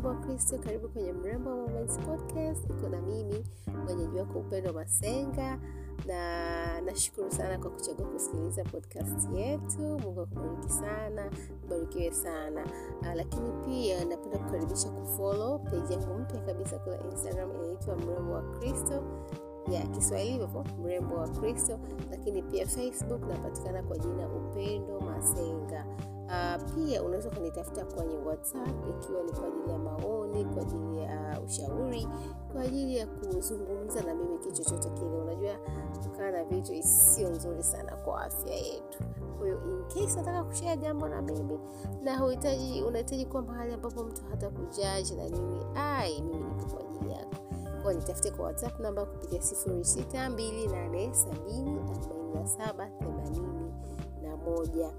mrembo wa Kristo, karibu kwenye Mrembo Moments Podcast. Iko na mimi mwenyeji wako Upendo Masenga, na nashukuru sana kwa kuchagua kusikiliza podcast yetu. Mungu akubariki sana, ubarikiwe sana. Uh, lakini pia napenda kukaribisha kufollow page yangu mpya kabisa kule Instagram inaitwa Mrembo wa Kristo ya Kiswahili hivyo mrembo wa Kristo, lakini pia Facebook napatikana kwa jina Upendo Masenga. Uh, pia unaweza ukanitafuta kwenye WhatsApp ikiwa ni kwa ajili ya maoni, kwa ajili ya ah, ushauri, kwa ajili ya kuzungumza na mimi kitu chochote kile. Unajua kukaa na vitu isio nzuri sana kwa afya yetu. Kwa hiyo nataka kushare jambo na mimi na uhitaji unahitaji kuwa mahali ambapo mtu hata kujaji na nini, ai, mimi niko kwa ajili yako. Kwa nitafute kwa WhatsApp namba kupitia 0628704781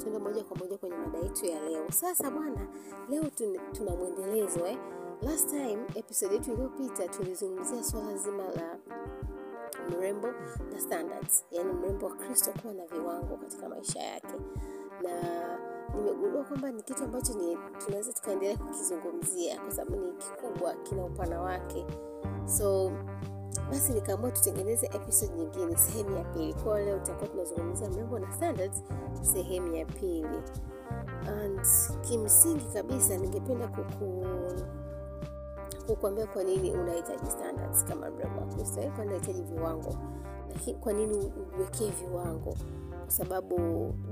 tuende moja kwa moja kwenye mada yetu ya leo. Sasa bwana, leo tuna mwendelezo eh. Last time episode yetu iliyopita tulizungumzia swala zima la mrembo na standards, yani mrembo wa Kristo kuwa na viwango katika maisha yake na nimegundua kwamba ni kitu ambacho ni tunaweza tukaendelea kukizungumzia kwa sababu ni kikubwa, kina upana wake. So basi nikaamua tutengeneze episode nyingine, sehemu ya pili. Kwa leo tutakuwa tunazungumzia mrembo na standards, sehemu ya pili. And kimsingi kabisa, ningependa kuku kukuambia kwa nini unahitaji standards kama mrembo wa Kristo, kwa unahitaji viwango, lakini kwa nini ujiwekee viwango, kwa sababu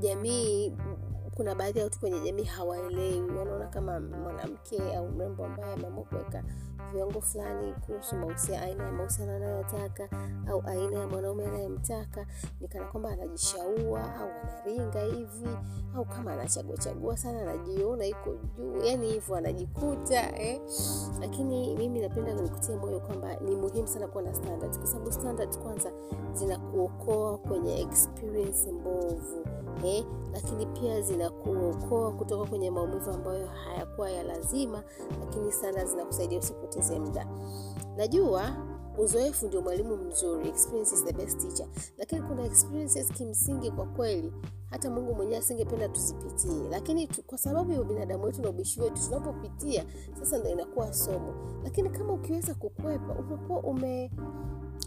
jamii kuna baadhi ya watu kwenye jamii hawaelewi, wanaona kama mwanamke au mrembo ambaye ameamua kuweka viwango fulani kuhusu mahusiano, aina ya mahusiano anayotaka au aina ya mwanaume anayemtaka, ni kana kwamba anajishaua au anaringa hivi, au kama anachagua chagua sana, anajiona iko juu, yani hivyo anajikuta eh. Lakini mimi napenda nikutie moyo kwamba ni muhimu sana kuwa na standard kwa sababu standard kwanza zinakuokoa kwenye experience mbovu eh, lakini pia zinakuokoa kutoka kwenye maumivu ambayo hayakuwa ya lazima, lakini sana zinakusaidia usipoteze muda. Najua uzoefu ndio mwalimu mzuri, experience is the best teacher, lakini kuna experiences kimsingi kwa kweli hata Mungu mwenyewe asingependa tuzipitie, lakini tu, kwa sababu ya ubinadamu wetu na ubishi wetu tunapopitia sasa ndio inakuwa somo. Lakini kama ukiweza kukwepa, unakuwa ume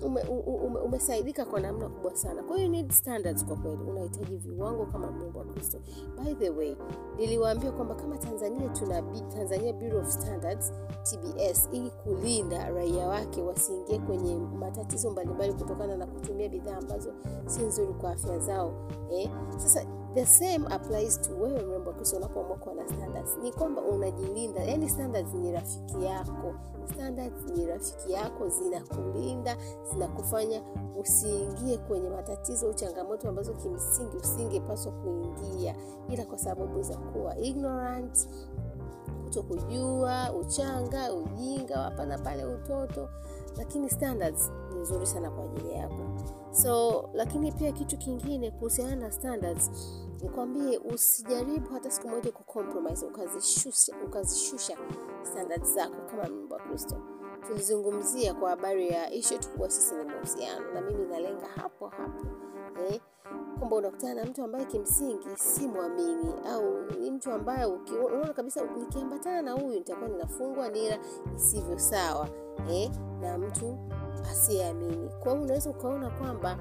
ume, ume, umesaidika kwa namna kubwa sana. Kwa hiyo need standards kwa kweli, unahitaji viwango kama Mungu wa Kristo. By the way, niliwaambia kwamba kama Tanzania tuna Tanzania Bureau of Standards TBS, ili kulinda raia wake wasiingie kwenye matatizo mbalimbali kutokana na kutumia bidhaa ambazo si nzuri kwa afya zao eh. Sasa the same applies to wewe mrembo wa Kristo, unapoamua kuwa na standards, ni kwamba unajilinda. Yani standards ni rafiki yako, standards ni rafiki yako, zinakulinda, zinakufanya usiingie kwenye matatizo au changamoto ambazo kimsingi usingepaswa kuingia, ila kwa sababu za kuwa ignorant, kutokujua, uchanga, ujinga, hapa na pale, utoto. Lakini standards ni nzuri sana kwa ajili yako. So, lakini pia kitu kingine kuhusiana na standards nikwambie, usijaribu hata siku moja kucompromise ukazishusha, ukazishusha standards zako kama mimba Kristo. Tulizungumzia kwa habari ya ishu tukuwa sisi ni mahusiano, na mimi nalenga hapo hapo eh, kwamba unakutana na mtu ambaye kimsingi si mwamini au ni mtu ambaye unaona kabisa nikiambatana na huyu nitakuwa ninafungwa nira isivyo sawa eh, na mtu asiyeamini. Kwa hiyo unaweza ukaona kwamba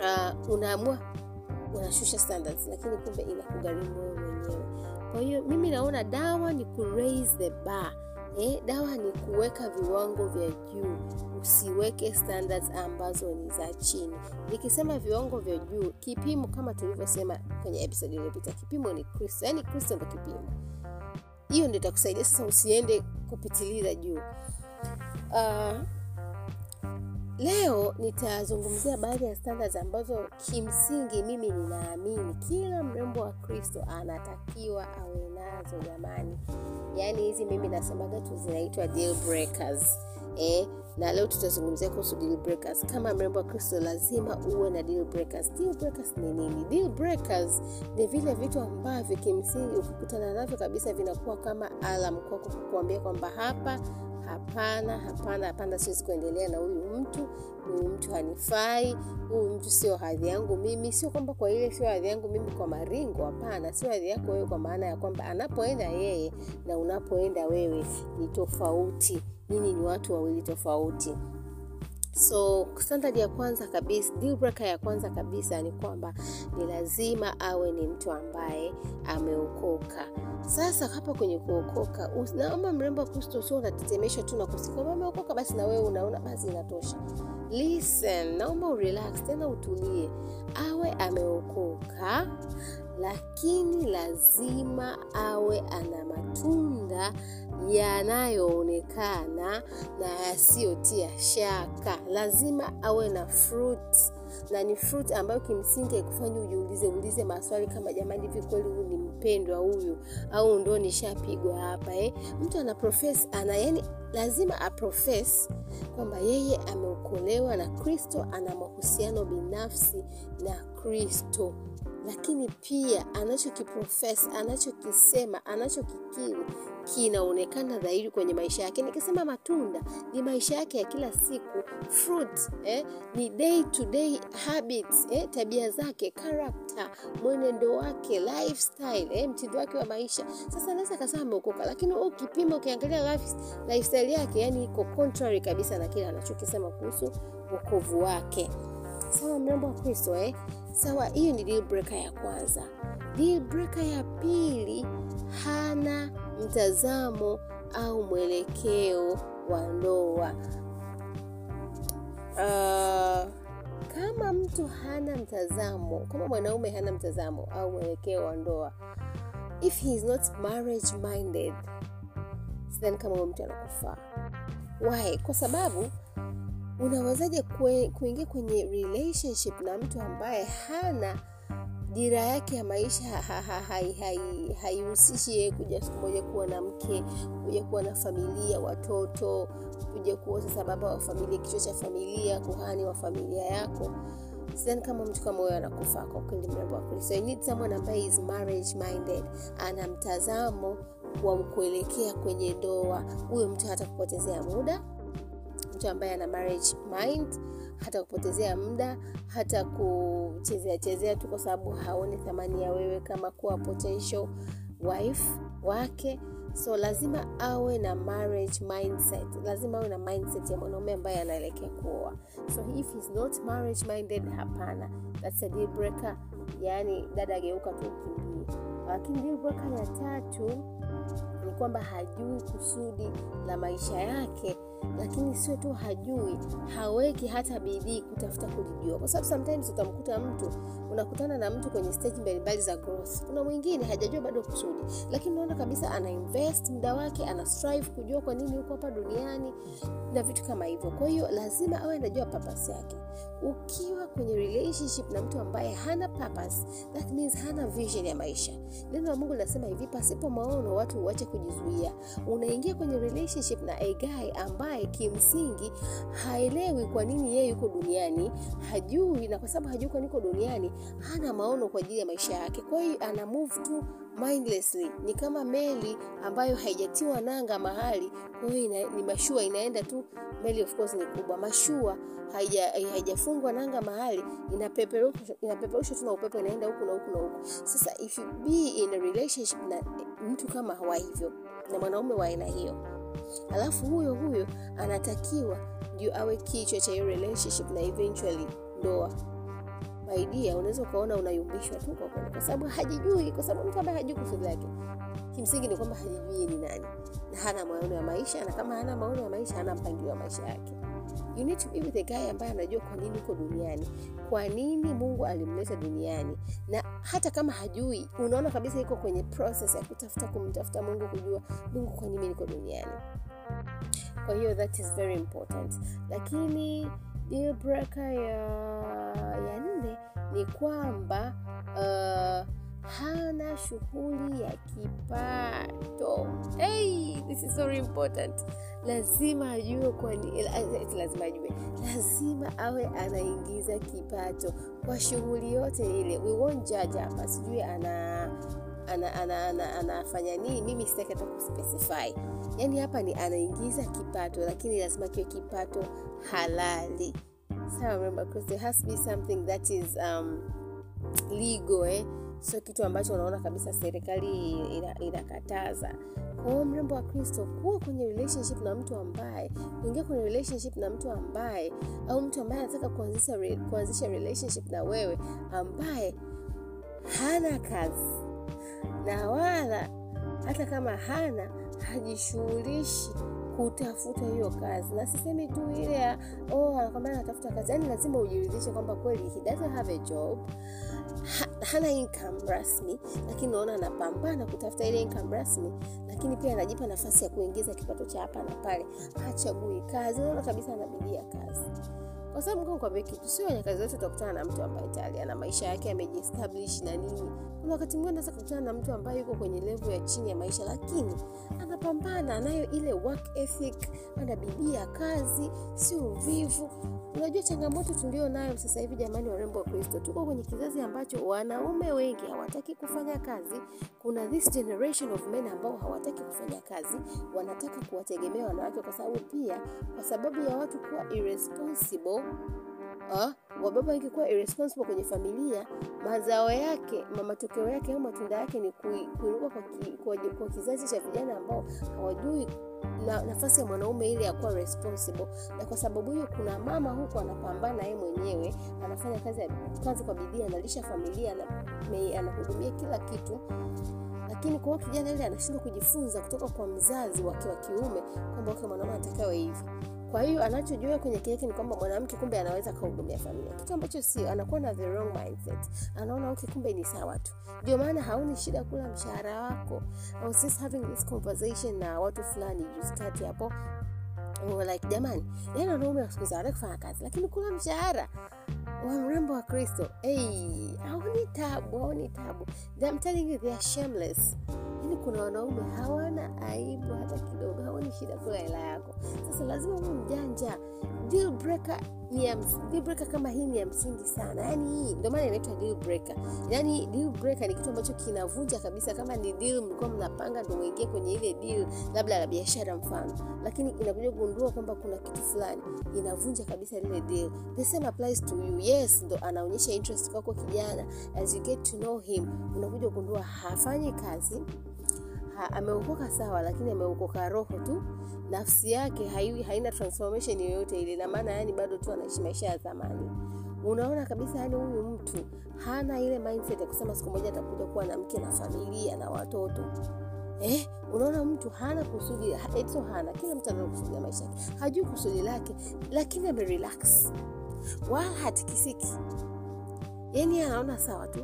uh, unaamua unashusha standards, lakini kumbe inakugharimu wewe mwenyewe. Kwa hiyo mimi naona dawa ni ku raise the bar. Eh, dawa ni kuweka viwango vya juu, usiweke standards ambazo ni za chini. Nikisema viwango vya juu, kipimo kama tulivyosema kwenye episode iliyopita, kipimo ni Kristo, yaani Kristo ndo kipimo. Hiyo ndio itakusaidia sasa, usiende kupitiliza juu. Uh, leo nitazungumzia baadhi ya standards ambazo kimsingi mimi ninaamini kila mrembo wa Kristo anatakiwa awe nazo jamani. Yaani hizi mimi nasemaga tu zinaitwa deal breakers. Eh, na leo tutazungumzia kuhusu deal breakers. Kama mrembo wa Kristo lazima uwe na deal breakers. Deal breakers ni nini? Deal breakers ni vile vitu ambavyo kimsingi ukikutana navyo kabisa vinakuwa kama alam kwako kukuambia kwamba hapa hapana hapana hapana siwezi kuendelea na huyu mtu. Huyu mtu hanifai. Huyu mtu sio hadhi yangu mimi. Sio kwamba kwa ile sio hadhi yangu mimi kwa maringo hapana sio hadhi yako wewe kwa maana ya kwamba anapoenda yeye na unapoenda wewe ni tofauti. Nyinyi ni watu wawili tofauti so standard ya kwanza kabisa deal ya kwanza kabisa ni kwamba ni lazima awe ni mtu ambaye ameokoka. Sasa hapa kwenye kuokoka naomba mrembo wa kristo sio unatetemeshwa tu na kusikia kwamba ameokoka basi na wewe unaona basi inatosha listen naomba urelax tena utulie. Awe ameokoka lakini lazima awe ana matunda yanayoonekana na yasiyotia shaka. Lazima awe na fruit na ni fruit ambayo kimsingi haikufanya ujiulize ulize maswali kama jamani hivi kweli huyu ni mpendwa huyu au ndo nishapigwa hapa eh? mtu ana profess ana yani lazima aprofes kwamba yeye ameokolewa na kristo ana mahusiano binafsi na kristo lakini pia anachokiprofes anachokisema anachokikiri kinaonekana dhahiri kwenye maisha yake. Nikisema matunda ni maisha yake ya kila siku. Fruit eh, ni day to day habits eh, tabia zake character mwenendo wake lifestyle eh, mtindo wake wa maisha. Sasa anaweza akasema ameokoka lakini ukipima ukiangalia life, lifestyle yake yani iko contrary kabisa na kile anachokisema kuhusu wokovu wake. Sawa mrembo wa kristo eh? sawa hiyo ni deal breaker ya kwanza. Deal breaker ya pili hana mtazamo au mwelekeo wa ndoa. Uh, kama mtu hana mtazamo kama mwanaume hana mtazamo au mwelekeo wa ndoa if he is not marriage minded sidhani kama huyo mtu anakufaa. Why? Kwa sababu unawezaje kuingia kwenye relationship na mtu ambaye hana dira yake ya maisha haihusishi yeye kuja siku moja kuwa na mke kuja kuwa na familia watoto kuja kuwa sasa baba wa familia kichwa cha familia kuhani wa familia yako. Sidhani kama mtu kama huyo anakufa kwa kweli mrembo wa kristo you need someone ambaye is marriage minded. Ana mtazamo wa kuelekea kwenye ndoa. Huyo mtu hata kupotezea muda. Mtu ambaye ana marriage mind hata kupotezea muda hata kuchezea chezea tu kwa sababu haoni thamani ya wewe kama kuwa potential wife wake. So lazima awe na marriage mindset. Lazima awe na mindset ya mwanaume ambaye anaelekea kuoa. So if he's not marriage minded hapana. That's a deal breaker. Yaani dada ageuka tu lakini deal breaker ya tatu ni kwamba hajui kusudi la maisha yake lakini sio tu hajui haweki hata bidii kutafuta kulijua. Kwa sababu sometimes utamkuta mtu unakutana na mtu kwenye stage mbalimbali za growth. Kuna mwingine hajajua bado kusudi. Lakini unaona kabisa ana invest muda wake ana strive kujua kwa nini yuko hapa duniani na vitu kama hivyo. Kwa hiyo lazima awe anajua purpose yake. Ukiwa kwenye relationship na mtu ambaye hana purpose that means hana vision ya maisha. Neno la mungu linasema hivi pasipo maono watu huache kujizuia. Unaingia kwenye relationship na a guy ambaye kimsingi haelewi kwa nini yeye yuko duniani hajui na kwa sababu hajui kwa nini duniani hana maono kwa ajili ya maisha yake. Kwa hiyo ana move tu mindlessly. Ni kama meli ambayo haijatiwa nanga mahali kwa hiyo ni mashua inaenda tu meli of course ni kubwa. Mashua haijafungwa haija nanga mahali inapeperushwa inapeperusha tu na upepo inaenda huku na huku na huku. Sasa if you be in a relationship na mtu kama wa hivyo na mwanaume wa aina hiyo alafu huyo huyo anatakiwa ndio awe kichwa cha hiyo relationship na eventually ndoa. Maidia unaweza ukaona unayumbishwa tu kwa kwa sababu hajijui kwa sababu mtu ambaye hajui kusudi lake kimsingi ni kwamba hajijui ni nani. Na hana maono ya maisha na kama hana maono ya maisha hana mpangilio wa maisha yake you need to be with a guy ambaye anajua kwa nini uko duniani kwa nini mungu alimleta duniani. Na hata kama hajui unaona kabisa iko kwenye process ya kutafuta kumtafuta mungu kujua mungu kwa nini niko duniani? Kwa hiyo that is very important. Lakini deal breaker ya ya nne ni kwamba uh, hana shughuli ya kipato. Hey, this is very important. Lazima ajue kwani lazima ajue. Lazima awe anaingiza kipato kwa shughuli yote ile. We won't judge hapa. Sijui ana ana, ana, ana, anafanya nini. Mimi sitaki hata kuspecify. Yaani hapa ni anaingiza kipato lakini lazima kiwe kipato halali. Sawa remember because there has to be something that is um, legal eh? Sio kitu ambacho unaona kabisa serikali inakataza. Kwa mrembo wa kristo kuwa kwenye relationship na mtu ambaye kuingia kwenye relationship na mtu ambaye au mtu ambaye anataka kuanzisha, kuanzisha relationship na wewe ambaye hana kazi na wala hata kama hana hajishughulishi kutafuta hiyo kazi. Na sisemi tu ile ya oh anakwambia anatafuta kazi. Yaani lazima ujiridhishe kwamba kweli he doesn't have a job. Ha, hana income rasmi lakini unaona anapambana kutafuta ile income rasmi lakini pia anajipa nafasi ya kuingiza kipato cha hapa na pale. Hachagui kazi unaona kabisa anabidia kazi kwa sababu kama kwambia kitu sio nyakazi kazi zote utakutana na mtu ambaye tayari ana maisha yake amejiestablish na nini. Kuna wakati mwingine unaweza kukutana na mtu ambaye yuko kwenye level ya chini ya maisha lakini anapambana anayo ile work ethic anabidia kazi sio uvivu unajua changamoto tulio nayo sasa hivi jamani warembo wa kristo tuko kwenye kizazi ambacho wanaume wengi hawataki kufanya kazi. Kuna this generation of men ambao hawataki kufanya kazi wanataka kuwategemea wanawake kwa sababu pia kwa sababu ya watu kuwa irresponsible Ah, wababa wengi kuwa irresponsible kwenye familia mazao yake ma matokeo yake au matunda yake ni kui- kuinuka kwa, ki, kwa, kwa kizazi cha vijana ambao hawajui na, nafasi ya mwanaume ile ya kuwa responsible. Na kwa sababu hiyo kuna mama huku anapambana yeye mwenyewe anafanya kazi, kazi kwa bidii analisha familia anahudumia kila kitu. Lakini kwa kijana yule anashindwa kujifunza kutoka kwa mzazi wake wa kiume kwamba okay, mwanaume anatakiwa hivi kwa hiyo anachojua kwenye kiake ni kwamba mwanamke kumbe anaweza kahudumia familia. Kitu ambacho sio anakuwa na the wrong mindset. Anaona okay kumbe ni sawa tu. Ndio maana hauni shida kula mshahara wako. Having this conversation na watu fulani? Juzi hapo. Like jamani yani wanaume wa kufanya kazi lakini kula mshahara. Wa mrembo wa kristo. Hey, haoni tabu haoni tabu. They are shameless kuna wanaume hawana aibu hata kidogo haoni shida kula hela yako. Sasa lazima uwe mjanja. Deal kama hii ni ya msingi sana. Yani hii ndio inaitwa deal yani deal ni kitu ambacho kinavunja kabisa. Kama ni deal mlikuwa mnapanga ndo muingie kwenye ile deal labda la biashara mfano. Lakini inakuja kugundua kwamba kuna kitu fulani inavunja kabisa lile deal. The same applies to you. Yes ndo anaonyesha interest kwako kijana. As you get to know him unakuja kugundua hafanyi kazi ha, ameokoka sawa lakini ameokoka roho tu. Nafsi yake hai, haina transformation yoyote ile na maana yani bado tu anaishi maisha ya zamani. Unaona kabisa yani huyu mtu hana ile mindset ya kusema siku moja atakuja kuwa na mke na familia na watoto. Eh, unaona mtu hana kusudi eto hana kila mtu ana kusudi la maisha yake. Hajui kusudi lake lakini amerelax wala hatikisiki. Yani anaona sawa tu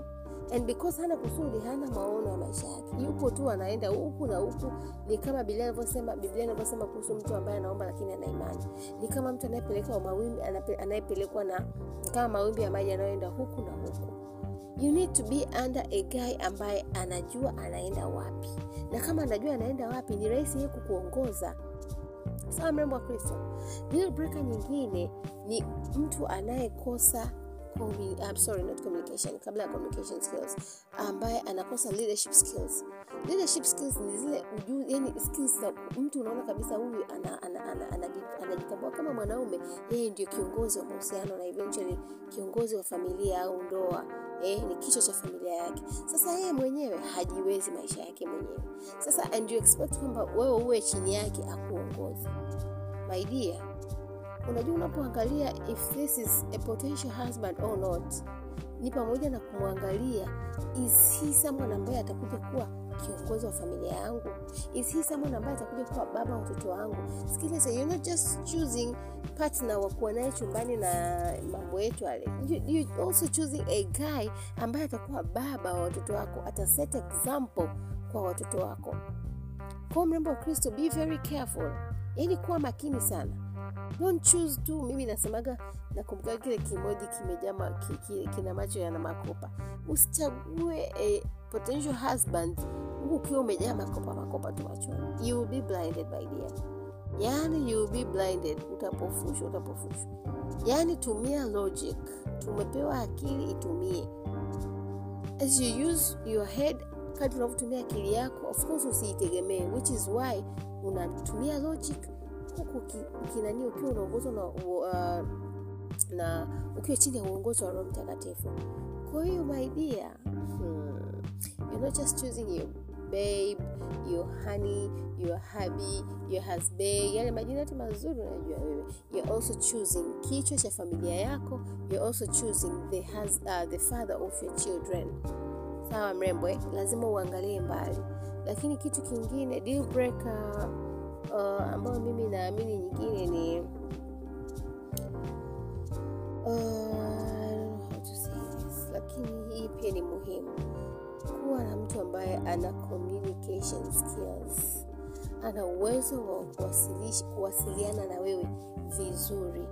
and because hana kusudi hana maono ya maisha yake. Yupo tu anaenda huku na huku. Ni kama biblia inavyosema biblia inavyosema kuhusu mtu ambaye anaomba lakini ana imani. Ni kama mtu anayepelekwa mawimbi anayepelekwa na kama mawimbi ya maji yanayoenda huku na huku. You need to be under a guy ambaye anajua anaenda wapi. Na kama anajua anaenda wapi ni rahisi yeye kukuongoza. Sawa mrembo wa kristo. Deal breaker nyingine ni mtu anayekosa commu- I'm sorry, not communication kabla ya communication skills ambaye anakosa leadership skills. Leadership skills ni zile ujuzi yani skills za mtu unaona kabisa huyu ana- ana- ana- anaji- anajitambua kama mwanaume yeye ndio kiongozi wa mahusiano na eventually kiongozi wa familia au ndoa eh, ni kichwa cha familia yake. Sasa yeye mwenyewe hajiwezi maisha yake mwenyewe. Sasa and you expect kwamba wewe uwe chini yake akuongoze my dear unajua unapoangalia if this is a potential husband or not ni pamoja na kumwangalia is he ambaye atakuja kuwa kiongozi wa familia yangu? Is he someone ambaye atakuja kuwa baba watoto wangu? Sikiliza you're not just choosing partner wa kuwa naye chumbani na mambo yetu ale you, you also choosing a guy ambaye atakuwa baba wa watoto wako ataset example kwa watoto wako. Kwa mrembo wa kristo be very careful. Yaani kuwa makini sana don't choose tu mimi nasemaga nakumbuka kile kimoji kimejaa ki, ki, kina macho yana makopa. Usichague a potential husband huku ukiwa umejaa makopa makopa tu machoni. You will be blinded by the yaani you will be blinded. Utapofushwa utapofushwa. Yaani tumia logic. Tumepewa akili itumie. As you use your head kati unavyotumia akili yako of course usiitegemee which is why unatumia logic huku ukinani ukiwa unaongozwa na, uh, na ukiwa chini ya uongozi wa roho mtakatifu. Kwa hiyo my dear hmm, you're not just choosing your babe your honey your hubby your husband. Yale majina yote mazuri unajua wewe. You're also choosing kichwa cha familia yako. You're also choosing the, has, uh, the father of your children. Sawa mrembo eh? lazima uangalie mbali. Lakini kitu kingine deal breaker uh, ambayo mimi naamini nyingine ni uh, lakini hii pia ni muhimu. Kuwa na mtu ambaye ana communication skills. Ana uwezo wa kuwasiliana na wewe vizuri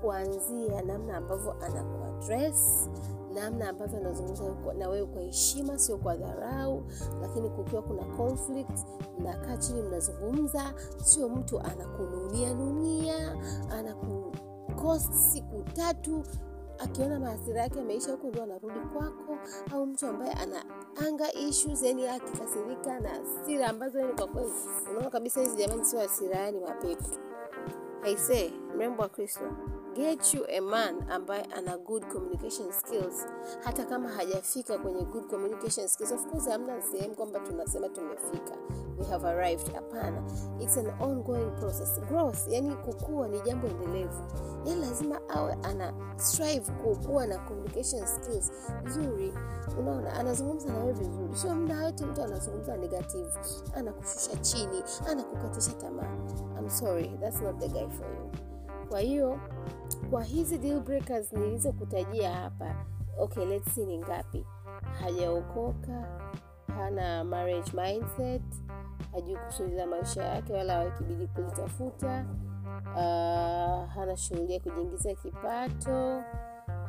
kuanzia namna ambavyo anakuadres namna ambavyo anazungumza na wewe kwa heshima sio kwa dharau lakini kukiwa kuna conflict mnakaa chini mnazungumza sio mtu anakununia nunia anakukost siku tatu akiona maasira yake ameisha huko ndio anarudi kwako au mtu ambaye ana anga issues yani akikasirika na hasira ambazo ni kwa kweli unaona kabisa hizi jamani sio hasira yani mapepo. Aisee mrembo wa kristo get you a man ambaye ana good communication skills. Hata kama hajafika kwenye good communication skills of course hamna sehemu kwamba tunasema tumefika. We have arrived. Hapana. It's an ongoing process. Growth yani kukua ni jambo endelevu. Yani lazima awe ana strive kukua na communication skills nzuri unaona anazungumza na wewe vizuri. Sio mda wote mtu anazungumza negative. Anakushusha chini anakukatisha tamaa. I'm sorry that's not the guy for you kwa hiyo kwa hizi deal breakers nilizokutajia hapa okay let's see ni ngapi. Hajaokoka hana marriage mindset hajui kusudi maisha yake wala wakibidi kulitafuta uh, hana shughuli ya kujiingizia kipato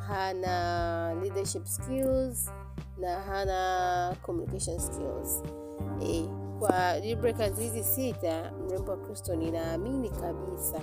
hana leadership skills na hana communication skills. E, kwa deal breakers hizi sita mrembo wa kristo ninaamini kabisa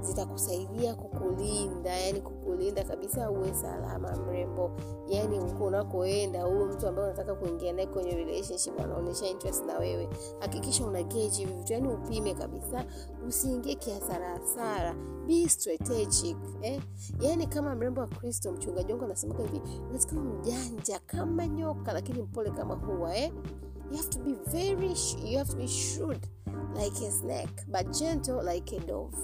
zitakusaidia kukulinda yani kukulinda kabisa uwe salama mrembo yani huko unakoenda huyo mtu ambaye unataka kuingia naye kwenye relationship anaonyesha interest na wewe hakikisha una gauge hivi vitu yani upime kabisa usiingie kiasara hasara be strategic eh? yani kama mrembo wa kristo mchungaji wangu anasemaga hivi unatakiwa mjanja kama nyoka lakini mpole kama huwa eh? you have to be very you have to be shrewd like a snake but gentle like a dove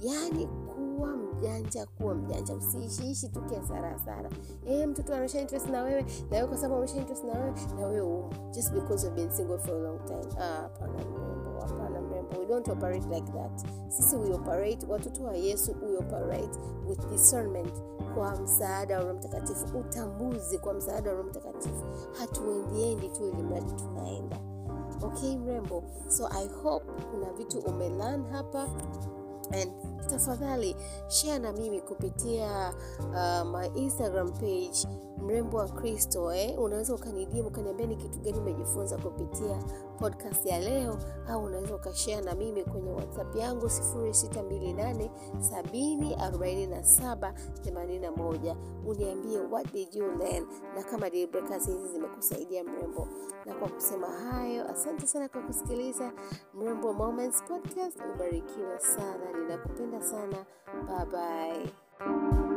yaani kuwa mjanja kuwa mjanja. Usiishiishi tu kiasarasara e, mtoto anaonyesha interest na wewe na wewe kwa sababu anaonyesha interest na wewe na wewe umo just because you've been single for a long time. Ah, mrembo hapana mrembo. We don't operate like that. Sisi we operate watoto wa yesu we operate with discernment kwa msaada wa roho mtakatifu. Utambuzi kwa msaada wa mtakatifu. Hatuendiendi tu ili mradi tunaenda. Okay mrembo. So i hope kuna vitu umelearn hapa and tafadhali share na mimi kupitia uh, my instagram page mrembo wa kristo eh? unaweza ukanidimu ukaniambia ni kitu gani umejifunza kupitia podcast ya leo au unaweza ukashea na mimi kwenye whatsapp yangu 628 74781 uniambie what did you learn na kama hizi zimekusaidia mrembo. Na kwa kusema hayo asante sana kwa kusikiliza mrembo moments podcast. Ubarikiwa sana ninakupenda sana. Bye bye